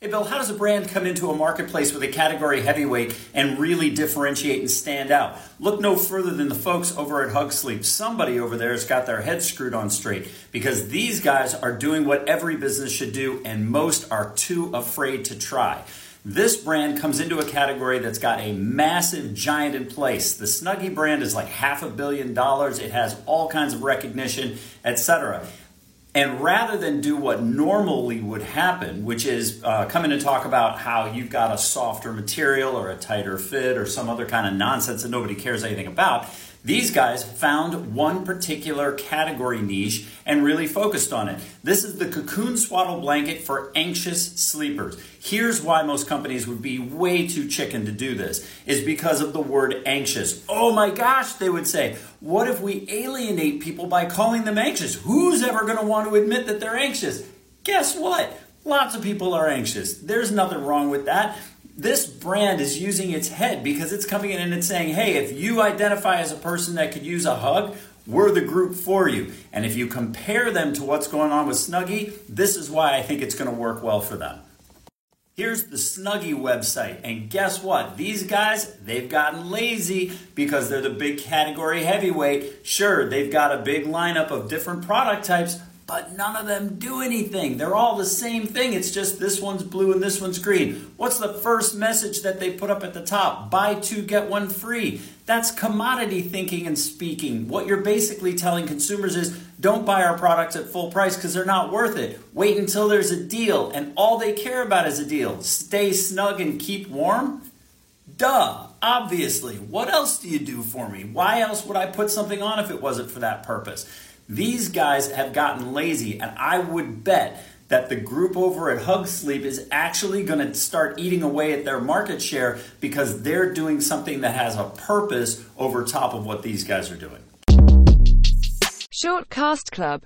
Hey, Bill, how does a brand come into a marketplace with a category heavyweight and really differentiate and stand out? Look no further than the folks over at Hug Sleep. Somebody over there has got their head screwed on straight because these guys are doing what every business should do, and most are too afraid to try. This brand comes into a category that's got a massive giant in place. The Snuggie brand is like half a billion dollars. It has all kinds of recognition, etc. And rather than do what normally would happen, which is uh, come in and talk about how you've got a softer material or a tighter fit or some other kind of nonsense that nobody cares anything about, these guys found one particular category niche and really focused on it. This is the cocoon swaddle blanket for anxious sleepers. Here's why most companies would be way too chicken to do this is because of the word anxious. Oh my gosh, they would say, what if we alienate people by calling them anxious? Who's ever going to want to admit that they're anxious? Guess what? Lots of people are anxious. There's nothing wrong with that this brand is using its head because it's coming in and it's saying, hey, if you identify as a person that could use a hug, we're the group for you. And if you compare them to what's going on with Snuggie, this is why I think it's going to work well for them. Here's the Snuggie website, and guess what? These guys, they've gotten lazy because they're the big category heavyweight. Sure, they've got a big lineup of different product types, but none of them do anything. They're all the same thing. It's just this one's blue and this one's green. What's the first message that they put up at the top? Buy two, get one free. That's commodity thinking and speaking. What you're basically telling consumers is don't buy our products at full price because they're not worth it. Wait until there's a deal, and all they care about is a deal. Stay snug and keep warm? Duh, obviously. What else do you do for me? Why else would I put something on if it wasn't for that purpose? These guys have gotten lazy, and I would bet that the group over at Hug Sleep is actually going to start eating away at their market share because they're doing something that has a purpose over top of what these guys are doing. Shortcast Club